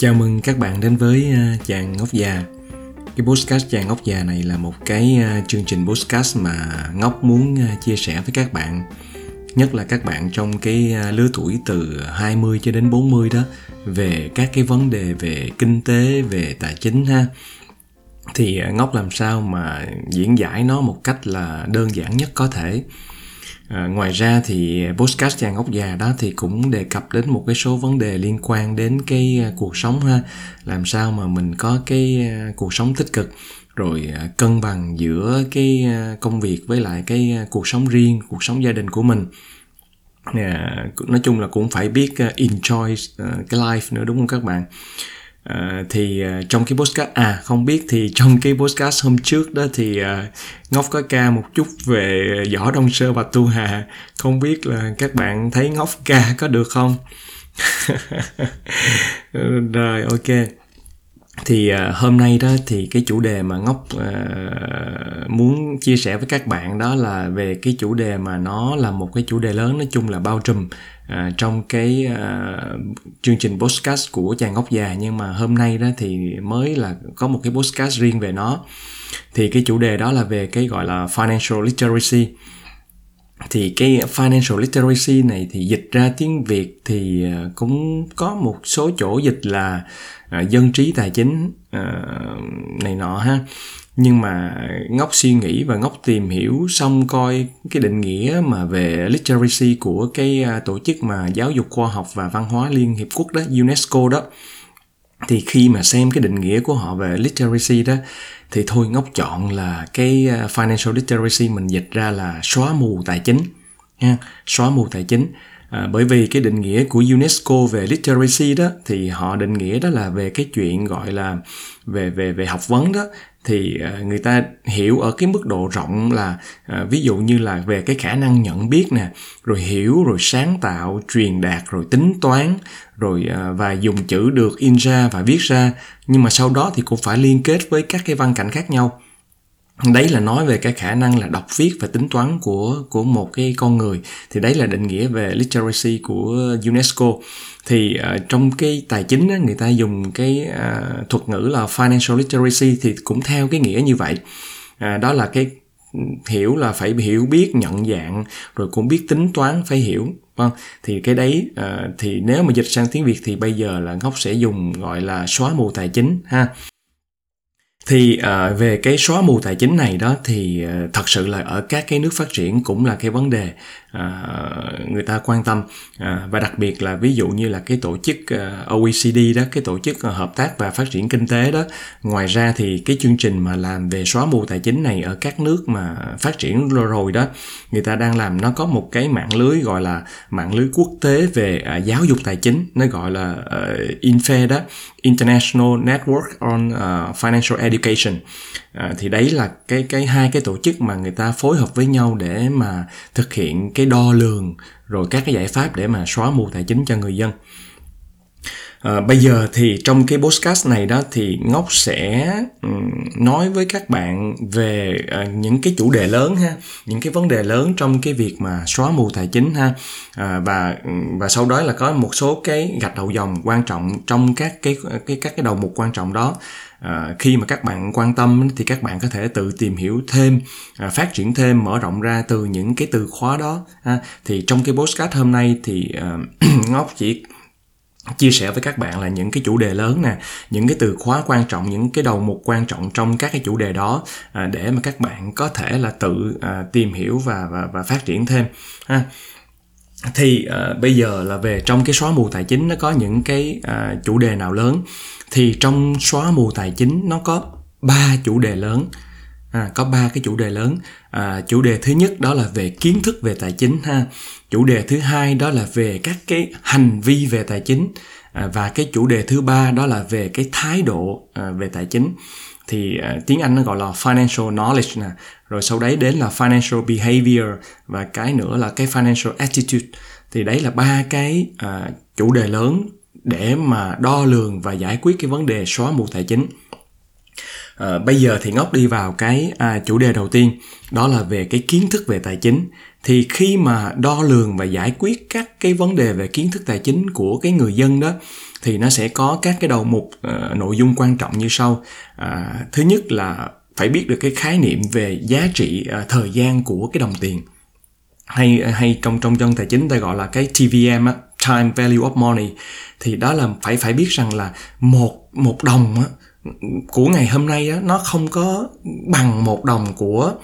Chào mừng các bạn đến với ờ, chàng ngốc già. Cái podcast chàng ngốc già này là một cái ờ, chương trình podcast mà ngốc muốn ờ, chia sẻ với các bạn. Nhất là các bạn trong cái lứa tuổi từ 20 cho đến 40 đó về các cái vấn đề về kinh tế, về tài chính ha. Thì ngốc làm sao mà diễn giải nó một cách là đơn giản nhất có thể À, ngoài ra thì podcast chàng ốc già đó thì cũng đề cập đến một cái số vấn đề liên quan đến cái à, cuộc sống ha. Làm sao mà mình có cái à, cuộc sống tích cực rồi à, cân bằng giữa cái công việc với lại cái cuộc sống riêng cuộc sống gia đình của mình. À, nói chung là cũng phải biết enjoy cái life nữa đúng không các bạn? À, thì uh, trong cái podcast à không biết thì trong cái podcast hôm trước đó thì uh, ngốc có ca một chút về võ đông sơ và tu hà. Không biết là các bạn thấy ngốc ca có được không? Rồi ok. Thì uh, hôm nay đó thì cái chủ đề mà ngốc uh, muốn chia sẻ với các bạn đó là về cái chủ đề mà nó là một cái chủ đề lớn nói chung là bao trùm. À, trong cái uh, chương trình podcast của chàng góc già nhưng mà hôm nay đó thì mới là có một cái podcast riêng về nó. Thì cái chủ đề đó là về cái gọi là financial literacy thì cái financial literacy này thì dịch ra tiếng việt thì à, cũng có một số chỗ dịch là à, dân trí tài chính à, này nọ ha. Nhưng mà ngốc suy nghĩ và ngốc tìm hiểu xong coi cái định nghĩa mà về literacy của cái tổ chức mà giáo dục khoa học và văn hóa liên hiệp quốc đó, UNESCO đó thì khi mà xem cái định nghĩa của họ về literacy đó, thì thôi ngốc chọn là cái ờ, financial literacy mình dịch ra là xóa mù tài chính ha xóa mù tài chính. À, bởi vì cái định nghĩa của UNESCO về literacy đó thì họ định nghĩa đó là về cái chuyện gọi là về về về học vấn đó. Thì à, người ta hiểu ở cái mức độ rộng là à, ví dụ như là về cái khả năng nhận biết nè rồi hiểu rồi sáng tạo truyền đạt rồi tính toán rồi à, và dùng chữ được in ra và viết ra. Nhưng mà sau đó thì cũng phải liên kết với các cái văn cảnh khác nhau đấy là nói về cái khả năng là đọc viết và tính toán của của một cái con người. Thì đấy là định nghĩa về literacy của UNESCO. Thì uh, trong cái tài chính á, người ta dùng cái uh, thuật ngữ là financial literacy thì cũng theo cái nghĩa như vậy. Uh, đó là cái ừ, hiểu là phải hiểu biết nhận dạng rồi cũng biết tính toán phải hiểu vâng. Thì cái đấy uh, thì nếu mà dịch sang tiếng việt thì bây giờ là ngốc sẽ dùng gọi là xóa mù tài chính ha thì uh, về cái xóa mù tài chính này đó thì uh, thật sự là ở các cái nước phát triển cũng là cái vấn đề À, người ta quan tâm. À, và đặc biệt là ví dụ như là cái tổ chức à, OECD đó cái tổ chức hợp tác và phát triển kinh tế đó ngoài ra thì cái chương trình mà làm về xóa mù tài chính này ở các nước mà phát triển rồi đó người ta đang làm nó có một cái mạng lưới gọi là mạng lưới quốc tế về giáo dục tài chính nó gọi là uh, INFE đó International Network on uh, Financial Education. À, thì đấy là cái cái hai cái tổ chức mà người ta phối hợp với nhau để mà thực hiện cái đo lường, rồi các cái giải pháp để mà xóa mù tài chính cho người dân. À, bây giờ thì trong cái podcast này đó thì ngốc sẽ ừ, nói với các bạn về à, những cái chủ đề lớn ha những cái vấn đề lớn trong cái việc mà xóa mù tài chính ha à, và ừ, và sau đó là có một số cái gạch đầu dòng quan trọng trong các cái cái các cái đầu mục quan trọng đó à, khi mà các bạn quan tâm thì các bạn có thể tự tìm hiểu thêm à, phát triển thêm mở rộng ra từ những cái từ khóa đó ha. thì trong cái podcast hôm nay thì à, ngốc chỉ chia sẻ với các bạn là những cái chủ đề lớn nè những cái từ khóa quan trọng những cái đầu mục quan trọng trong các cái chủ đề đó à, để mà các bạn có thể là tự à, tìm hiểu và và và phát triển thêm ha. Thì à, bây giờ là về trong cái xóa mù tài chính nó có những cái à, chủ đề nào lớn? Thì trong xóa mù tài chính nó có ba chủ đề lớn à, có ba cái chủ đề lớn. À, chủ đề thứ nhất đó là về kiến thức về tài chính ha chủ đề thứ hai đó là về các cái hành vi về tài chính à, và cái chủ đề thứ ba đó là về cái thái độ à, về tài chính. Thì uh, tiếng Anh nó gọi là financial knowledge nè rồi sau đấy đến là financial behavior và cái nữa là cái financial attitude. Thì đấy là ba cái uh, chủ đề lớn để mà đo lường và giải quyết cái vấn đề xóa mù tài chính. À, bây giờ thì ngốc đi vào cái chủ đề đầu tiên đó là về cái kiến thức về tài chính thì khi mà đo lường và giải quyết các cái vấn đề về kiến thức tài chính của cái người dân đó thì nó sẽ có các cái đầu mục uh, nội dung quan trọng như sau. Uh, thứ nhất là phải biết được cái khái niệm về giá trị uh, thời gian của cái đồng tiền. Hay hay trong trong dân tài chính ta gọi là cái TVM á, time value of money. Thì đó là phải phải biết rằng là một một đồng á, của ngày hôm nay á, nó không có bằng một đồng của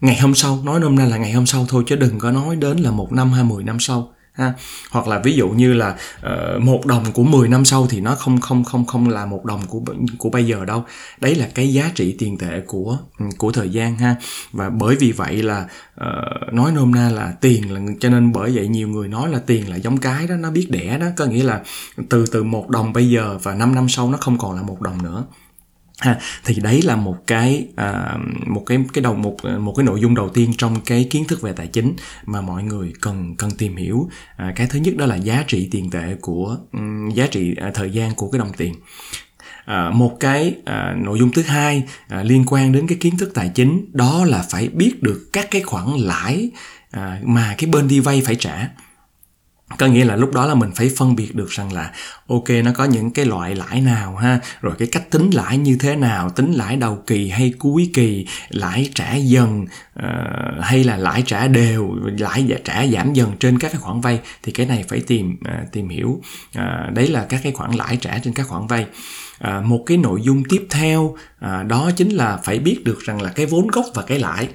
ngày hôm sau nói nôm na là ngày hôm sau thôi chứ đừng có nói đến là một năm hay mười năm sau ha. Hoặc là ví dụ như là uh, một đồng của 10 năm sau thì nó không không không không là một đồng của của bây giờ đâu. Đấy là cái giá trị tiền tệ của ừ, của thời gian ha. Và bởi vì vậy là uh, nói nôm na là tiền là cho nên bởi vậy nhiều người nói là tiền là giống cái đó nó biết đẻ đó. Có nghĩa là từ từ một đồng bây giờ và 5 năm sau nó không còn là một đồng nữa ha thì đấy là một cái à, một cái cái đầu một một cái nội dung đầu tiên trong cái kiến thức về tài chính mà mọi người cần cần tìm hiểu. À, cái thứ nhất đó là giá trị tiền tệ của um, giá trị à, thời gian của cái đồng tiền. À, một cái à, nội dung thứ hai à, liên quan đến cái kiến thức tài chính đó là phải biết được các cái khoản lãi à, mà cái bên đi vay phải trả có nghĩa là lúc đó là mình phải phân biệt được rằng là ok nó có những cái loại lãi nào ha? Rồi cái cách tính lãi như thế nào? Tính lãi đầu kỳ hay cuối kỳ? Lãi trả dần uh, hay là lãi trả đều? Lãi trả giảm dần trên các cái khoản vay? Thì cái này phải tìm uh, tìm hiểu. Uh, đấy là các cái khoản lãi trả trên các khoản vay. À, một cái nội dung tiếp theo à, đó chính là phải biết được rằng là cái vốn gốc và cái lãi.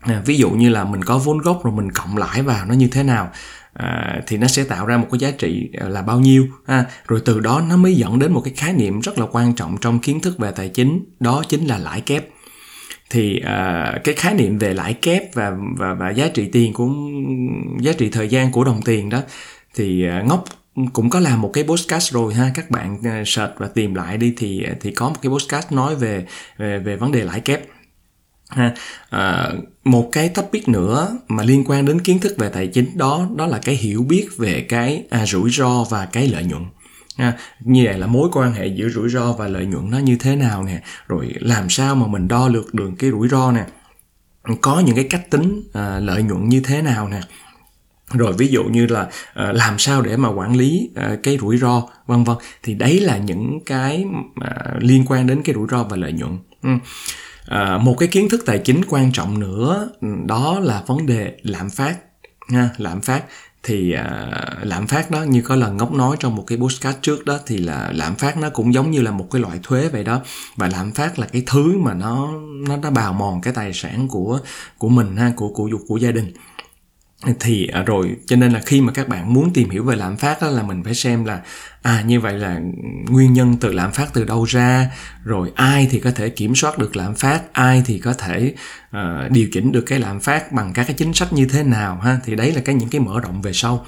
À, ví dụ như là mình có vốn gốc rồi mình cộng lãi vào nó như thế nào? À, thì nó sẽ tạo ra một cái giá trị à, là bao nhiêu ha. Rồi từ đó nó mới dẫn đến một cái khái niệm rất là quan trọng trong kiến thức về tài chính đó chính là lãi kép. Thì uh, cái khái niệm về lãi kép và và và giá trị tiền của giá trị thời gian của đồng tiền đó thì à, uh, ngốc cũng có làm một cái podcast rồi ha. Các bạn search và tìm lại đi thì thì có một cái podcast nói về về về vấn đề lãi kép ha. À, một cái topic nữa mà liên quan đến kiến thức về tài chính đó đó là cái hiểu biết về cái à, rủi ro và cái lợi nhuận ha, như vậy là mối quan hệ giữa rủi ro và lợi nhuận nó như thế nào nè? Rồi làm sao mà mình đo lường được cái rủi ro nè? Có những cái cách tính à, lợi nhuận như thế nào nè? Rồi ví dụ như là à, làm sao để mà quản lý à, cái rủi ro vân vân. Thì đấy là những cái à, liên quan đến cái rủi ro và lợi nhuận. Ừ à, một cái kiến thức tài chính quan trọng nữa đó là vấn đề lạm phát ha lạm phát thì à, lạm phát đó như có lần ngốc nói trong một cái postcard trước đó thì là lạm phát nó cũng giống như là một cái loại thuế vậy đó. Và lạm phát là cái thứ mà nó nó nó bào mòn cái tài sản của của mình ha của của của gia đình thì à, rồi cho nên là khi mà các bạn muốn tìm hiểu về lạm phát đó là mình phải xem là à như vậy là nguyên nhân từ lạm phát từ đâu ra rồi ai thì có thể kiểm soát được lạm phát ai thì có thể uh, điều chỉnh được cái lạm phát bằng các cái chính sách như thế nào ha? Thì đấy là cái những cái mở rộng về sau.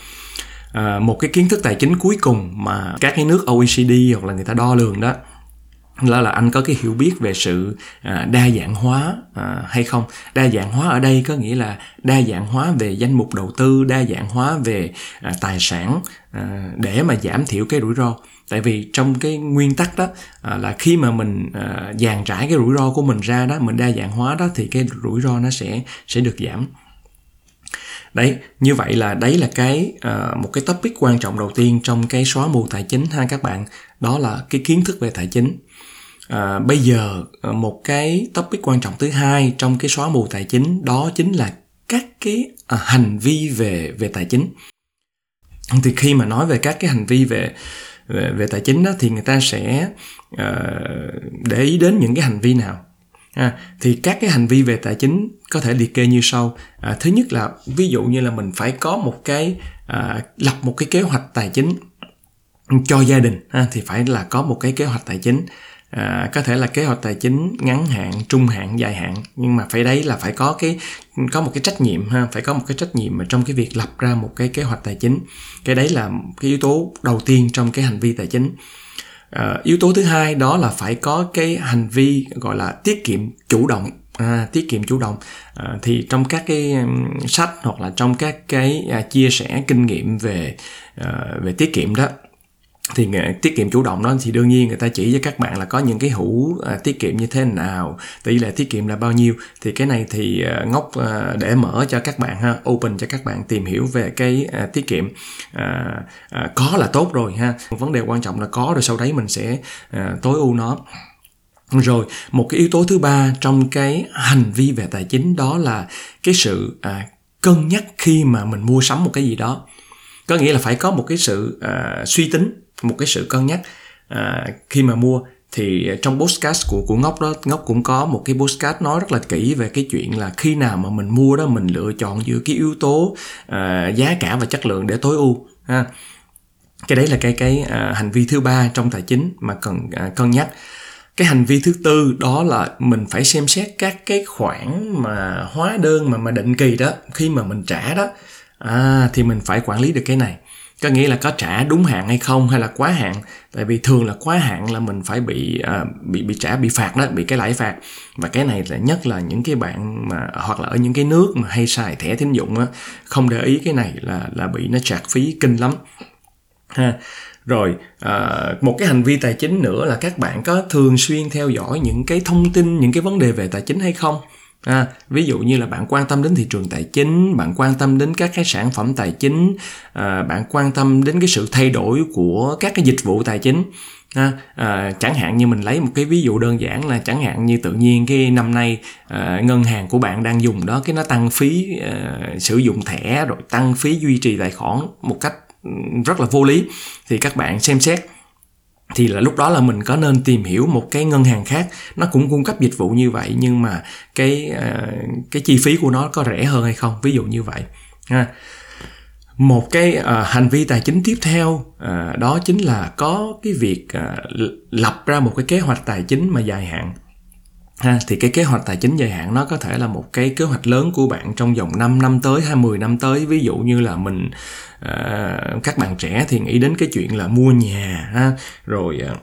À, một cái kiến thức tài chính cuối cùng mà các cái nước OECD hoặc là người ta đo lường đó đó là anh có cái hiểu biết về sự à, đa dạng hóa à, hay không? Đa dạng hóa ở đây có nghĩa là đa dạng hóa về danh mục đầu tư đa dạng hóa về à, tài sản à, để mà giảm thiểu cái rủi ro. Tại vì trong cái nguyên tắc đó à, là khi mà mình à, dàn trải cái rủi ro của mình ra đó mình đa dạng hóa đó thì cái rủi ro nó sẽ sẽ được giảm. Đấy như vậy là đấy là cái uh, một cái topic quan trọng đầu tiên trong cái xóa mù tài chính ha các bạn. Đó là cái kiến thức về tài chính à, bây giờ à, một cái topic quan trọng thứ hai trong cái xóa mù tài chính đó chính là các cái à, hành vi về về tài chính. Thì khi mà nói về các cái hành vi về về, về tài chính đó thì người ta sẽ uh, để ý đến những cái hành vi nào. À, thì các cái hành vi về tài chính có thể liệt kê như sau. À, thứ nhất là ví dụ như là mình phải có một cái à, lập một cái kế hoạch tài chính cho gia đình à, thì phải là có một cái kế hoạch tài chính à, có thể là kế hoạch tài chính ngắn hạn trung hạn dài hạn nhưng mà phải đấy là phải có cái có một cái trách nhiệm ha phải có một cái trách nhiệm mà trong cái việc lập ra một cái kế hoạch tài chính. Cái đấy là cái yếu tố đầu tiên trong cái hành vi tài chính. À, yếu tố thứ hai đó là phải có cái hành vi gọi là tiết kiệm chủ động. À, tiết kiệm chủ động. À, thì trong các cái sách hoặc là trong các cái à, chia sẻ kinh nghiệm về à, về tiết kiệm đó thì tiết kiệm chủ động đó thì đương nhiên người ta chỉ cho các bạn là có những cái hũ à, tiết kiệm như thế nào tỷ lệ tiết kiệm là bao nhiêu. Thì cái này thì à, ngốc à, để mở cho các bạn ha open cho các bạn tìm hiểu về cái à, tiết kiệm à, à, có là tốt rồi ha. Vấn đề quan trọng là có rồi sau đấy mình sẽ à, tối ưu nó. Rồi một cái yếu tố thứ ba trong cái hành vi về tài chính đó là cái sự à, cân nhắc khi mà mình mua sắm một cái gì đó. Có nghĩa là phải có một cái sự à, suy tính một cái sự cân nhắc. À, khi mà mua thì trong postcard của của ngốc đó ngốc cũng có một cái postcard nói rất là kỹ về cái chuyện là khi nào mà mình mua đó mình lựa chọn giữa cái yếu tố à, giá cả và chất lượng để tối ưu ha. Cái đấy là cái cái à, hành vi thứ ba trong tài chính mà cần à, cân nhắc. Cái hành vi thứ tư đó là mình phải xem xét các cái khoản mà hóa đơn mà mà định kỳ đó. Khi mà mình trả đó à, thì mình phải quản lý được cái này có nghĩa là có trả đúng hạn hay không hay là quá hạn? Tại vì thường là quá hạn là mình phải bị uh, bị bị trả bị phạt đó bị cái lãi phạt. Và cái này là nhất là những cái bạn mà hoặc là ở những cái nước mà hay xài thẻ tín dụng á không để ý cái này là là bị nó trạc phí kinh lắm. Ha. Rồi à, một cái hành vi tài chính nữa là các bạn có thường xuyên theo dõi những cái thông tin những cái vấn đề về tài chính hay không? À, ví dụ như là bạn quan tâm đến thị trường tài chính, bạn quan tâm đến các cái sản phẩm tài chính, à, bạn quan tâm đến cái sự thay đổi của các cái dịch vụ tài chính. À, à, chẳng hạn như mình lấy một cái ví dụ đơn giản là chẳng hạn như tự nhiên cái năm nay à, ngân hàng của bạn đang dùng đó cái nó tăng phí à, sử dụng thẻ rồi tăng phí duy trì tài khoản một cách ừ, rất là vô lý thì các bạn xem xét thì là lúc đó là mình có nên tìm hiểu một cái ngân hàng khác. Nó cũng cung cấp dịch vụ như vậy nhưng mà cái ờ, cái chi phí của nó có rẻ hơn hay không? Ví dụ như vậy ha. Một cái uh, hành vi tài chính tiếp theo uh, đó chính là có cái việc uh, lập ra một cái kế hoạch tài chính mà dài hạn ha thì cái kế hoạch tài chính dài hạn nó có thể là một cái kế hoạch lớn của bạn trong vòng 5 năm tới hay 10 năm tới. Ví dụ như là mình uh, các bạn trẻ thì nghĩ đến cái chuyện là mua nhà ha. Rồi uh,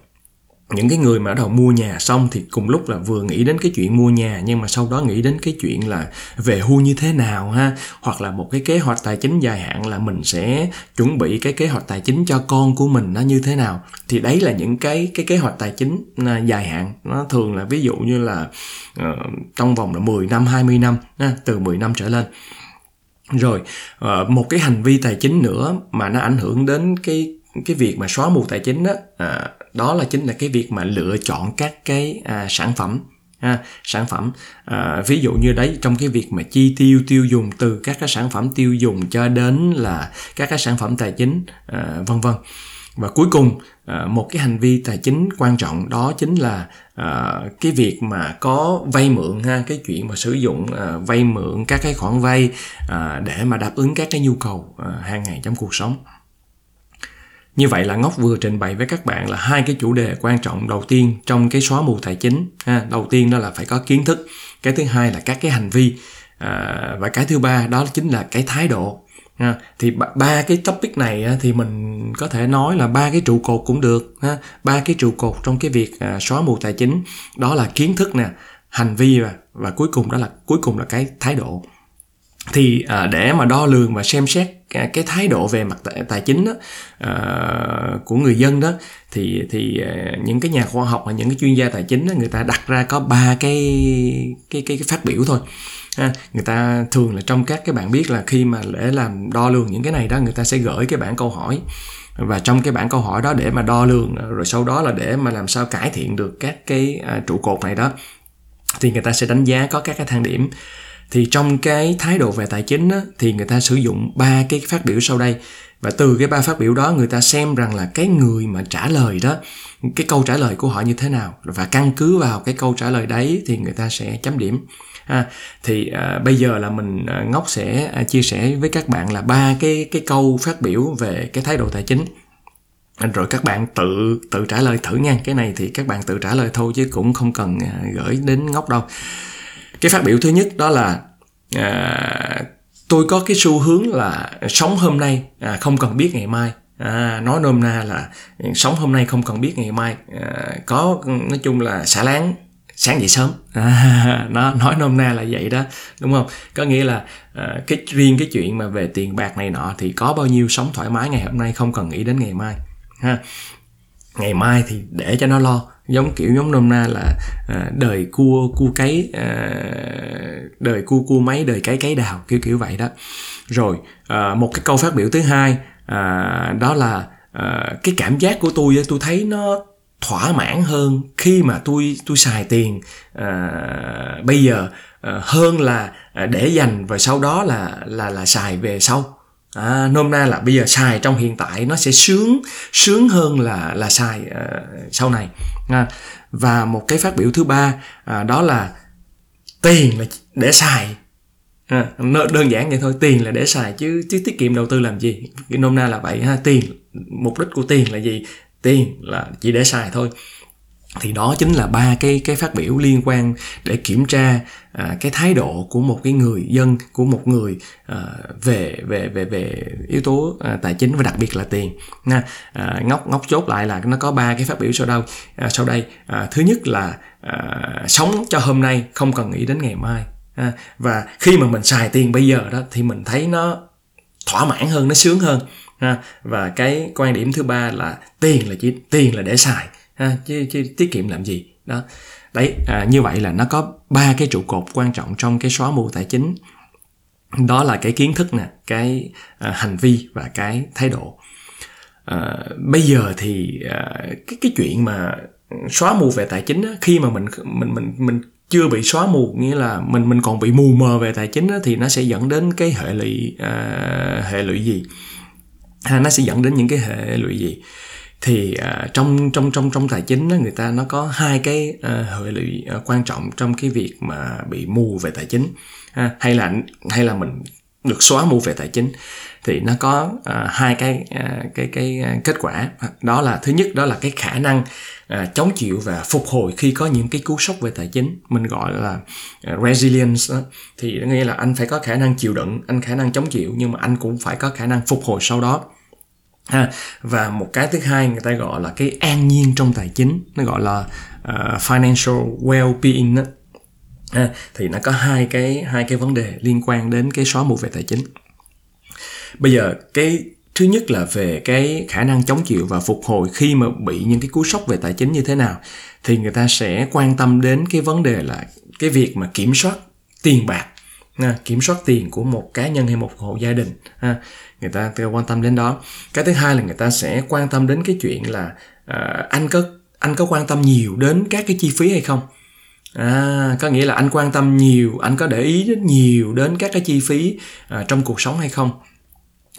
những cái người mà bắt đầu mua nhà xong thì cùng lúc là vừa nghĩ đến cái chuyện mua nhà nhưng mà sau đó nghĩ đến cái chuyện là về hưu như thế nào ha? Hoặc là một cái kế hoạch tài chính dài hạn là mình sẽ chuẩn bị cái kế hoạch tài chính cho con của mình nó như thế nào? Thì đấy là những cái cái kế hoạch tài chính à, dài hạn. Nó thường là ví dụ như là uh, trong vòng là 10 năm 20 năm ha, từ 10 năm trở lên. Rồi uh, một cái hành vi tài chính nữa mà nó ảnh hưởng đến cái cái việc mà xóa mù tài chính đó à, đó là chính là cái việc mà lựa chọn các cái à, sản phẩm ha, sản phẩm à, ví dụ như đấy trong cái việc mà chi tiêu tiêu dùng từ các cái sản phẩm tiêu dùng cho đến là các cái sản phẩm tài chính à, vân vân. Và cuối cùng à, một cái hành vi tài chính quan trọng đó chính là à, cái việc mà có vay mượn ha cái chuyện mà sử dụng à, vay mượn các cái khoản vay à, để mà đáp ứng các cái nhu cầu à, hàng ngày trong cuộc sống như vậy là Ngốc vừa trình bày với các bạn là hai cái chủ đề quan trọng đầu tiên trong cái xóa mù tài chính. Ha, đầu tiên đó là phải có kiến thức, cái thứ hai là các cái hành vi à, và cái thứ ba đó chính là cái thái độ. Ha, thì ba, ba cái topic này thì mình có thể nói là ba cái trụ cột cũng được ha ba cái trụ cột trong cái việc à, xóa mù tài chính đó là kiến thức nè hành vi và và cuối cùng đó là cuối cùng là cái thái độ thì à, để mà đo lường và xem xét cái thái độ về mặt tài, tài chính đó, uh, của người dân đó thì thì uh, những cái nhà khoa học và những cái chuyên gia tài chính đó, người ta đặt ra có ba cái cái cái, cái phát biểu thôi. Ha, người ta thường là trong các cái bạn biết là khi mà để làm đo lường những cái này đó người ta sẽ gửi cái bản câu hỏi. Và trong cái bản câu hỏi đó để mà đo lường ờ, rồi sau đó là để mà làm sao cải thiện được các cái trụ cột này đó thì người ta sẽ đánh giá có các cái thang điểm thì trong cái thái độ về tài chính á, thì người ta sử dụng ba cái phát biểu sau đây. Và từ cái ba phát biểu đó người ta xem rằng là cái người mà trả lời đó cái câu trả lời của họ như thế nào. Và căn cứ vào cái câu trả lời đấy thì người ta sẽ chấm điểm. À, thì à, bây giờ là mình à, ngốc sẽ à, chia sẻ với các bạn là ba cái cái câu phát biểu về cái thái độ tài chính. Rồi các bạn tự tự trả lời thử nha. Cái này thì các bạn tự trả lời thôi chứ cũng không cần à, gửi đến ngốc đâu cái phát biểu thứ nhất đó là à, tôi có cái xu hướng là sống hôm nay à, không cần biết ngày mai. À, nói nôm na là sống hôm nay không cần biết ngày mai. À, có nói chung là xả láng sáng dậy sớm. À, nó nói nôm na là vậy đó đúng không? Có nghĩa là à, cái riêng cái chuyện mà về tiền bạc này nọ thì có bao nhiêu sống thoải mái ngày hôm nay không cần nghĩ đến ngày mai ha. Ngày mai thì để cho nó lo giống kiểu giống nôm na là à, đời cua cua cấy à, đời cua cua máy đời cấy cấy đào kiểu kiểu vậy đó. Rồi à, một cái câu phát biểu thứ hai à, đó là à, cái cảm giác của tôi tôi thấy nó thỏa mãn hơn khi mà tôi tôi xài tiền à, bây giờ à, hơn là à, để dành và sau đó là là là xài về sau. À, nôm na là bây giờ xài trong hiện tại nó sẽ sướng sướng hơn là là xài uh, sau này à, và một cái phát biểu thứ ba à, đó là tiền là để xài. À, đơn giản vậy thôi tiền là để xài chứ chứ tiết kiệm đầu tư làm gì? Cái nôm na là vậy ha tiền mục đích của tiền là gì? Tiền là chỉ để xài thôi thì đó chính là ba cái cái phát biểu liên quan để kiểm tra à, cái thái độ của một cái người dân của một người à, về về về về yếu tố à, tài chính và đặc biệt là tiền nha à, ngóc ngóc chốt lại là nó có ba cái phát biểu sau đâu. À, sau đây à, thứ nhất là à, sống cho hôm nay không cần nghĩ đến ngày mai à, và khi mà mình xài tiền bây giờ đó thì mình thấy nó thỏa mãn hơn nó sướng hơn ha. Và cái quan điểm thứ ba là tiền là chỉ tiền là để xài ha chứ, chứ tiết kiệm làm gì? Đó. Đấy à, như vậy là nó có ba cái trụ cột quan trọng trong cái xóa mù tài chính. Đó là cái kiến thức nè cái à, hành vi và cái thái độ. À, bây giờ thì à, cái cái chuyện mà xóa mù về tài chính á, khi mà mình mình mình mình chưa bị xóa mù nghĩa là mình mình còn bị mù mờ về tài chính á, thì nó sẽ dẫn đến cái hệ lụy à, hệ lụy gì? Ha, nó sẽ dẫn đến những cái hệ lụy gì? Thì uh, trong trong trong trong tài chính đó, người ta nó có hai cái uh, hệ lụy uh, quan trọng trong cái việc mà bị mù về tài chính. Ha, hay là hay là mình được xóa mù về tài chính thì nó có uh, hai cái uh, cái cái kết quả. Đó là thứ nhất đó là cái khả năng uh, chống chịu và phục hồi khi có những cái cú sốc về tài chính. Mình gọi là uh, resilience đó. thì nghĩa là anh phải có khả năng chịu đựng anh khả năng chống chịu nhưng mà anh cũng phải có khả năng phục hồi sau đó ha và một cái thứ hai người ta gọi là cái an nhiên trong tài chính nó gọi là uh, financial well-being đó. Ha, thì nó có hai cái hai cái vấn đề liên quan đến cái xóa mù về tài chính bây giờ cái thứ nhất là về cái khả năng chống chịu và phục hồi khi mà bị những cái cú sốc về tài chính như thế nào thì người ta sẽ quan tâm đến cái vấn đề là cái việc mà kiểm soát tiền bạc à, kiểm soát tiền của một cá nhân hay một hộ gia đình à, người ta quan tâm đến đó. Cái thứ hai là người ta sẽ quan tâm đến cái chuyện là à, anh có anh có quan tâm nhiều đến các cái chi phí hay không? À, có nghĩa là anh quan tâm nhiều anh có để ý rất nhiều đến các cái chi phí à, trong cuộc sống hay không?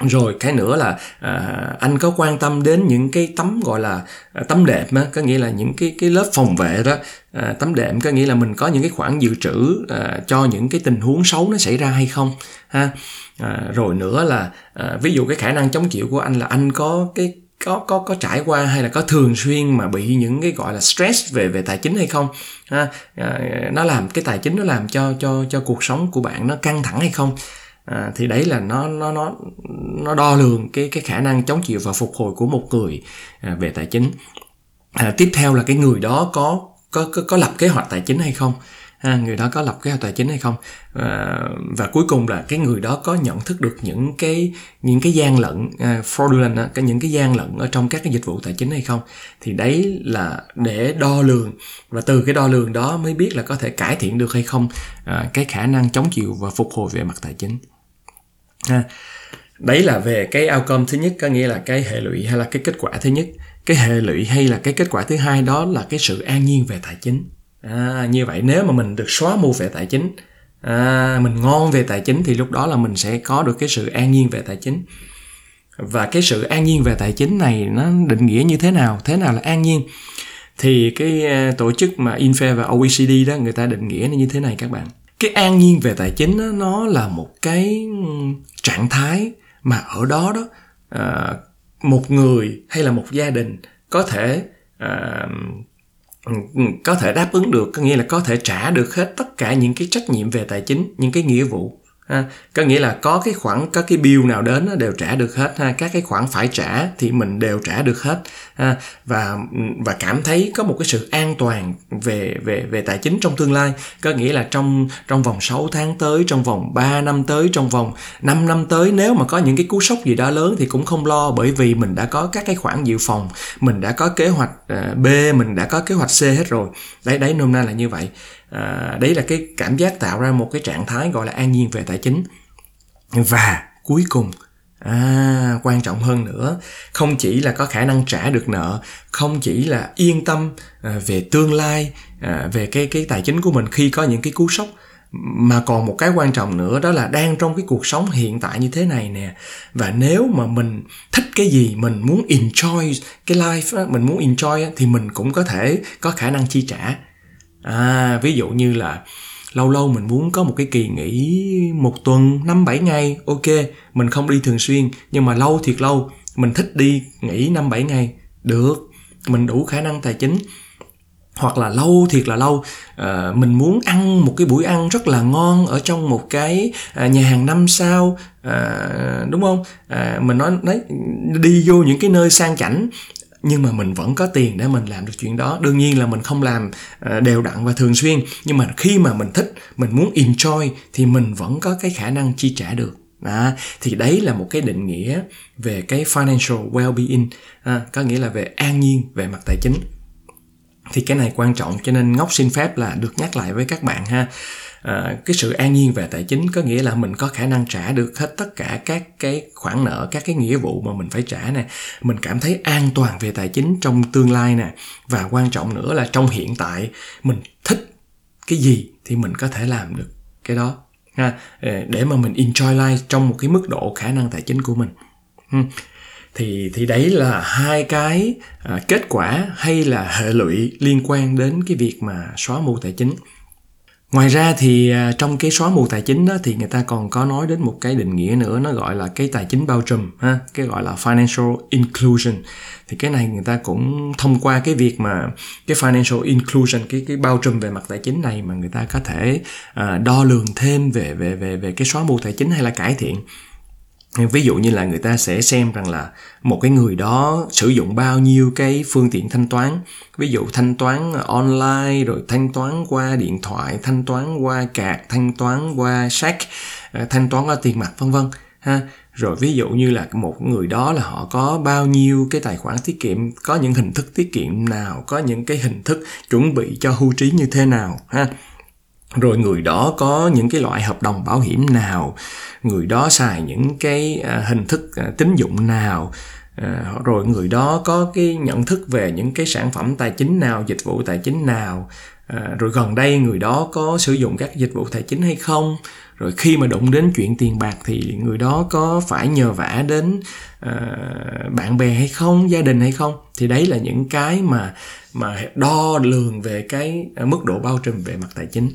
Rồi cái nữa là à, anh có quan tâm đến những cái tấm gọi là à, tấm đệm á có nghĩa là những cái cái lớp phòng vệ đó. À, tấm đệm có nghĩa là mình có những cái khoản dự trữ à, cho những cái tình huống xấu nó xảy ra hay không ha? À, rồi nữa là à, ví dụ cái khả năng chống chịu của anh là anh có cái có có có trải qua hay là có thường xuyên mà bị những cái gọi là stress về về tài chính hay không ha? À, nó làm cái tài chính nó làm cho cho cho cuộc sống của bạn nó căng thẳng hay không? À, thì đấy là nó nó nó nó đo lường cái cái khả năng chống chịu và phục hồi của một người à, về tài chính. À, tiếp theo là cái người đó có có có, có lập kế hoạch tài chính hay không? Ha, người đó có lập kế hoạch tài chính hay không? À, và cuối cùng là cái người đó có nhận thức được những cái những cái gian lận à, fraudulent cái những cái gian lận ở trong các cái dịch vụ tài chính hay không? Thì đấy là để đo lường và từ cái đo lường đó mới biết là có thể cải thiện được hay không à, cái khả năng chống chịu và phục hồi về mặt tài chính ha. đấy là về cái outcome thứ nhất có nghĩa là cái hệ lụy hay là cái kết quả thứ nhất. Cái hệ lụy hay là cái kết quả thứ hai đó là cái sự an nhiên về tài chính. À, như vậy nếu mà mình được xóa mù về tài chính à, mình ngon về tài chính thì lúc đó là mình sẽ có được cái sự an nhiên về tài chính. Và cái sự an nhiên về tài chính này nó định nghĩa như thế nào? Thế nào là an nhiên? Thì cái à, tổ chức mà Infe và OECD đó người ta định nghĩa nó như thế này các bạn cái an nhiên về tài chính đó, nó là một cái trạng thái mà ở đó đó à, một người hay là một gia đình có thể à, có thể đáp ứng được có nghĩa là có thể trả được hết tất cả những cái trách nhiệm về tài chính những cái nghĩa vụ ha. có nghĩa là có cái khoản có cái bill nào đến đều trả được hết ha các cái khoản phải trả thì mình đều trả được hết ha. và và cảm thấy có một cái sự an toàn về về về tài chính trong tương lai có nghĩa là trong trong vòng 6 tháng tới, trong vòng 3 năm tới, trong vòng 5 năm tới, nếu mà có những cái cú sốc gì đó lớn thì cũng không lo, bởi vì mình đã có các cái khoản dự phòng, mình đã có kế hoạch ờ, B, mình đã có kế hoạch C hết rồi đấy đấy, nôm na là như vậy à, đấy là cái cảm giác tạo ra một cái trạng thái gọi là an nhiên về tài chính. Và cuối cùng à quan trọng hơn nữa không chỉ là có khả năng trả được nợ không chỉ là yên tâm à, về tương lai à, về cái cái tài chính của mình khi có những cái cú sốc mà còn một cái quan trọng nữa đó là đang trong cái cuộc sống hiện tại như thế này nè. Và nếu mà mình thích cái gì mình muốn enjoy cái life đó, mình muốn enjoy thì mình cũng có thể có khả năng chi trả à ví dụ như là lâu lâu mình muốn có một cái kỳ nghỉ một tuần năm bảy ngày ok mình không đi thường xuyên nhưng mà lâu thiệt lâu mình thích đi nghỉ năm bảy ngày được mình đủ khả năng tài chính. Hoặc là lâu thiệt là lâu à, mình muốn ăn một cái buổi ăn rất là ngon ở trong một cái à, nhà hàng năm sao à, đúng không? À, mình nói đấy đi vô những cái nơi sang chảnh nhưng mà mình vẫn có tiền để mình làm được chuyện đó. Đương nhiên là mình không làm ờ, đều đặn và thường xuyên. Nhưng mà khi mà mình thích mình muốn enjoy thì mình vẫn có cái khả năng chi trả được. À, thì đấy là một cái định nghĩa về cái financial well-being. À, có nghĩa là về an nhiên về mặt tài chính. Thì cái này quan trọng cho nên ngốc xin phép là được nhắc lại với các bạn ha à, cái sự an nhiên về tài chính có nghĩa là mình có khả năng trả được hết tất cả các cái khoản nợ các cái nghĩa vụ mà mình phải trả nè. Mình cảm thấy an toàn về tài chính trong tương lai nè. Và quan trọng nữa là trong hiện tại mình thích cái gì thì mình có thể làm được cái đó ha. Ờ, để mà mình enjoy life trong một cái mức độ khả năng tài chính của mình. Ừ. Thì thì đấy là hai cái à, kết quả hay là hệ lụy liên quan đến cái việc mà xóa mù tài chính ngoài ra thì à, trong cái xóa mù tài chính đó thì người ta còn có nói đến một cái định nghĩa nữa, nó gọi là cái tài chính bao trùm, ha, cái gọi là financial inclusion. Thì cái này người ta cũng thông qua cái việc mà cái financial inclusion, cái cái bao trùm về mặt tài chính này mà người ta có thể à, đo lường thêm về về về về cái xóa mù tài chính hay là cải thiện ví dụ như là người ta sẽ xem rằng là một cái người đó sử dụng bao nhiêu cái phương tiện thanh toán. Ví dụ thanh toán online, rồi thanh toán qua điện thoại, thanh toán qua cạc thanh toán qua sách ờ, thanh toán qua tiền mặt, vân vân, ha. Rồi ví dụ như là một người đó là họ có bao nhiêu cái tài khoản tiết kiệm, có những hình thức tiết kiệm nào, có những cái hình thức chuẩn bị cho hưu trí như thế nào, ha rồi người đó có những cái loại hợp đồng bảo hiểm nào? Người đó xài những cái à, hình thức à, tín dụng nào? À, rồi người đó có cái nhận thức về những cái sản phẩm tài chính nào, dịch vụ tài chính nào? Rồi gần đây người đó có sử dụng các dịch vụ tài chính hay không? Rồi khi mà đụng đến chuyện tiền bạc thì người đó có phải nhờ vả đến bạn bè hay không, gia đình hay không? Thì đấy là những cái mà mà đo lường về cái mức độ bao trùm về mặt tài chính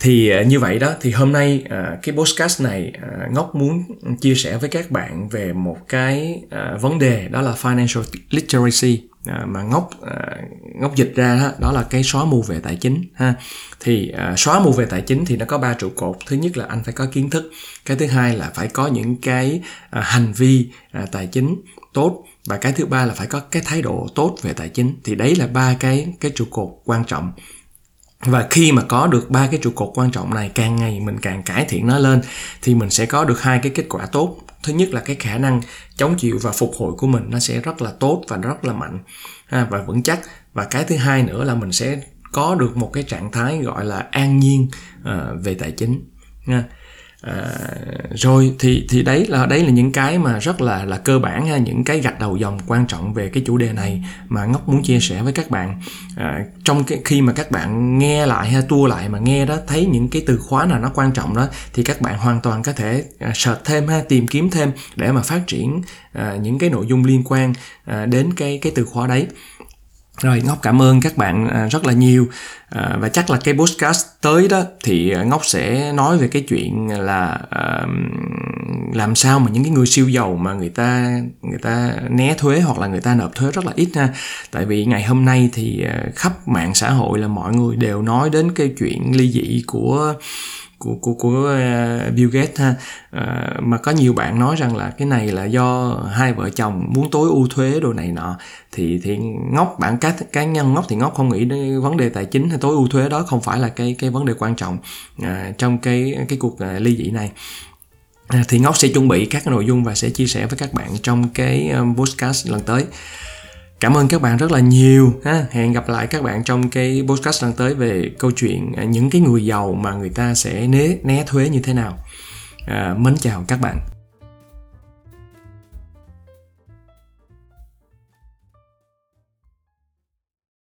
thì à, như vậy đó thì hôm nay à, cái podcast này à, ngốc muốn chia sẻ với các bạn về một cái vấn đề đó là financial literacy mà ngốc ngốc dịch ra đó, đó là cái xóa mù về tài chính ha. Thì xóa mù về tài chính thì nó có ba trụ cột. Thứ nhất là anh phải có kiến thức. Cái thứ hai là phải có những cái hành vi tài chính tốt. Và cái thứ ba là phải có cái thái độ tốt về tài chính. Thì đấy là ba cái cái trụ cột quan trọng và khi mà có được ba cái trụ cột quan trọng này càng ngày mình càng cải thiện nó lên thì mình sẽ có được hai cái kết quả tốt. Thứ nhất là cái khả năng chống chịu và phục hồi của mình nó sẽ rất là tốt và rất là mạnh. Và vững chắc. Và cái thứ hai nữa là mình sẽ có được một cái trạng thái gọi là an nhiên uh, về tài chính. Ha À, rồi thì thì đấy là đấy là những cái mà rất là là cơ bản ha những cái gạch đầu dòng quan trọng về cái chủ đề này mà ngốc muốn chia sẻ với các bạn. À, trong cái khi mà các bạn nghe lại ha tua lại mà nghe đó thấy những cái từ khóa nào nó quan trọng đó thì các bạn hoàn toàn có thể à, search thêm ha tìm kiếm thêm để mà phát triển à, những cái nội dung liên quan à, đến cái cái từ khóa đấy rồi Ngốc cảm ơn các bạn à, rất là nhiều à, và chắc là cái podcast tới đó thì à, Ngốc sẽ nói về cái chuyện là à, làm sao mà những cái người siêu giàu mà người ta người ta né thuế hoặc là người ta nộp thuế rất là ít ha. Tại vì ngày hôm nay thì khắp mạng xã hội là mọi người đều nói đến cái chuyện ly dị của của của của ờ, Bill Gates ha. À, mà có nhiều bạn nói rằng là cái này là do hai vợ chồng muốn tối ưu thuế đồ này nọ. Thì thì ngốc bản cá cá nhân ngốc thì ngốc không nghĩ đến vấn đề tài chính hay tối ưu thuế đó không phải là cái cái vấn đề quan trọng à, trong cái cái cuộc à, ly dị này. À, thì ngốc sẽ chuẩn bị các nội dung và sẽ chia sẻ với các bạn trong cái um, podcast lần tới cảm ơn các bạn rất là nhiều ha. Hẹn gặp lại các bạn trong cái podcast lần tới về câu chuyện à, những cái người giàu mà người ta sẽ né né thuế như thế nào. À, mến chào các bạn.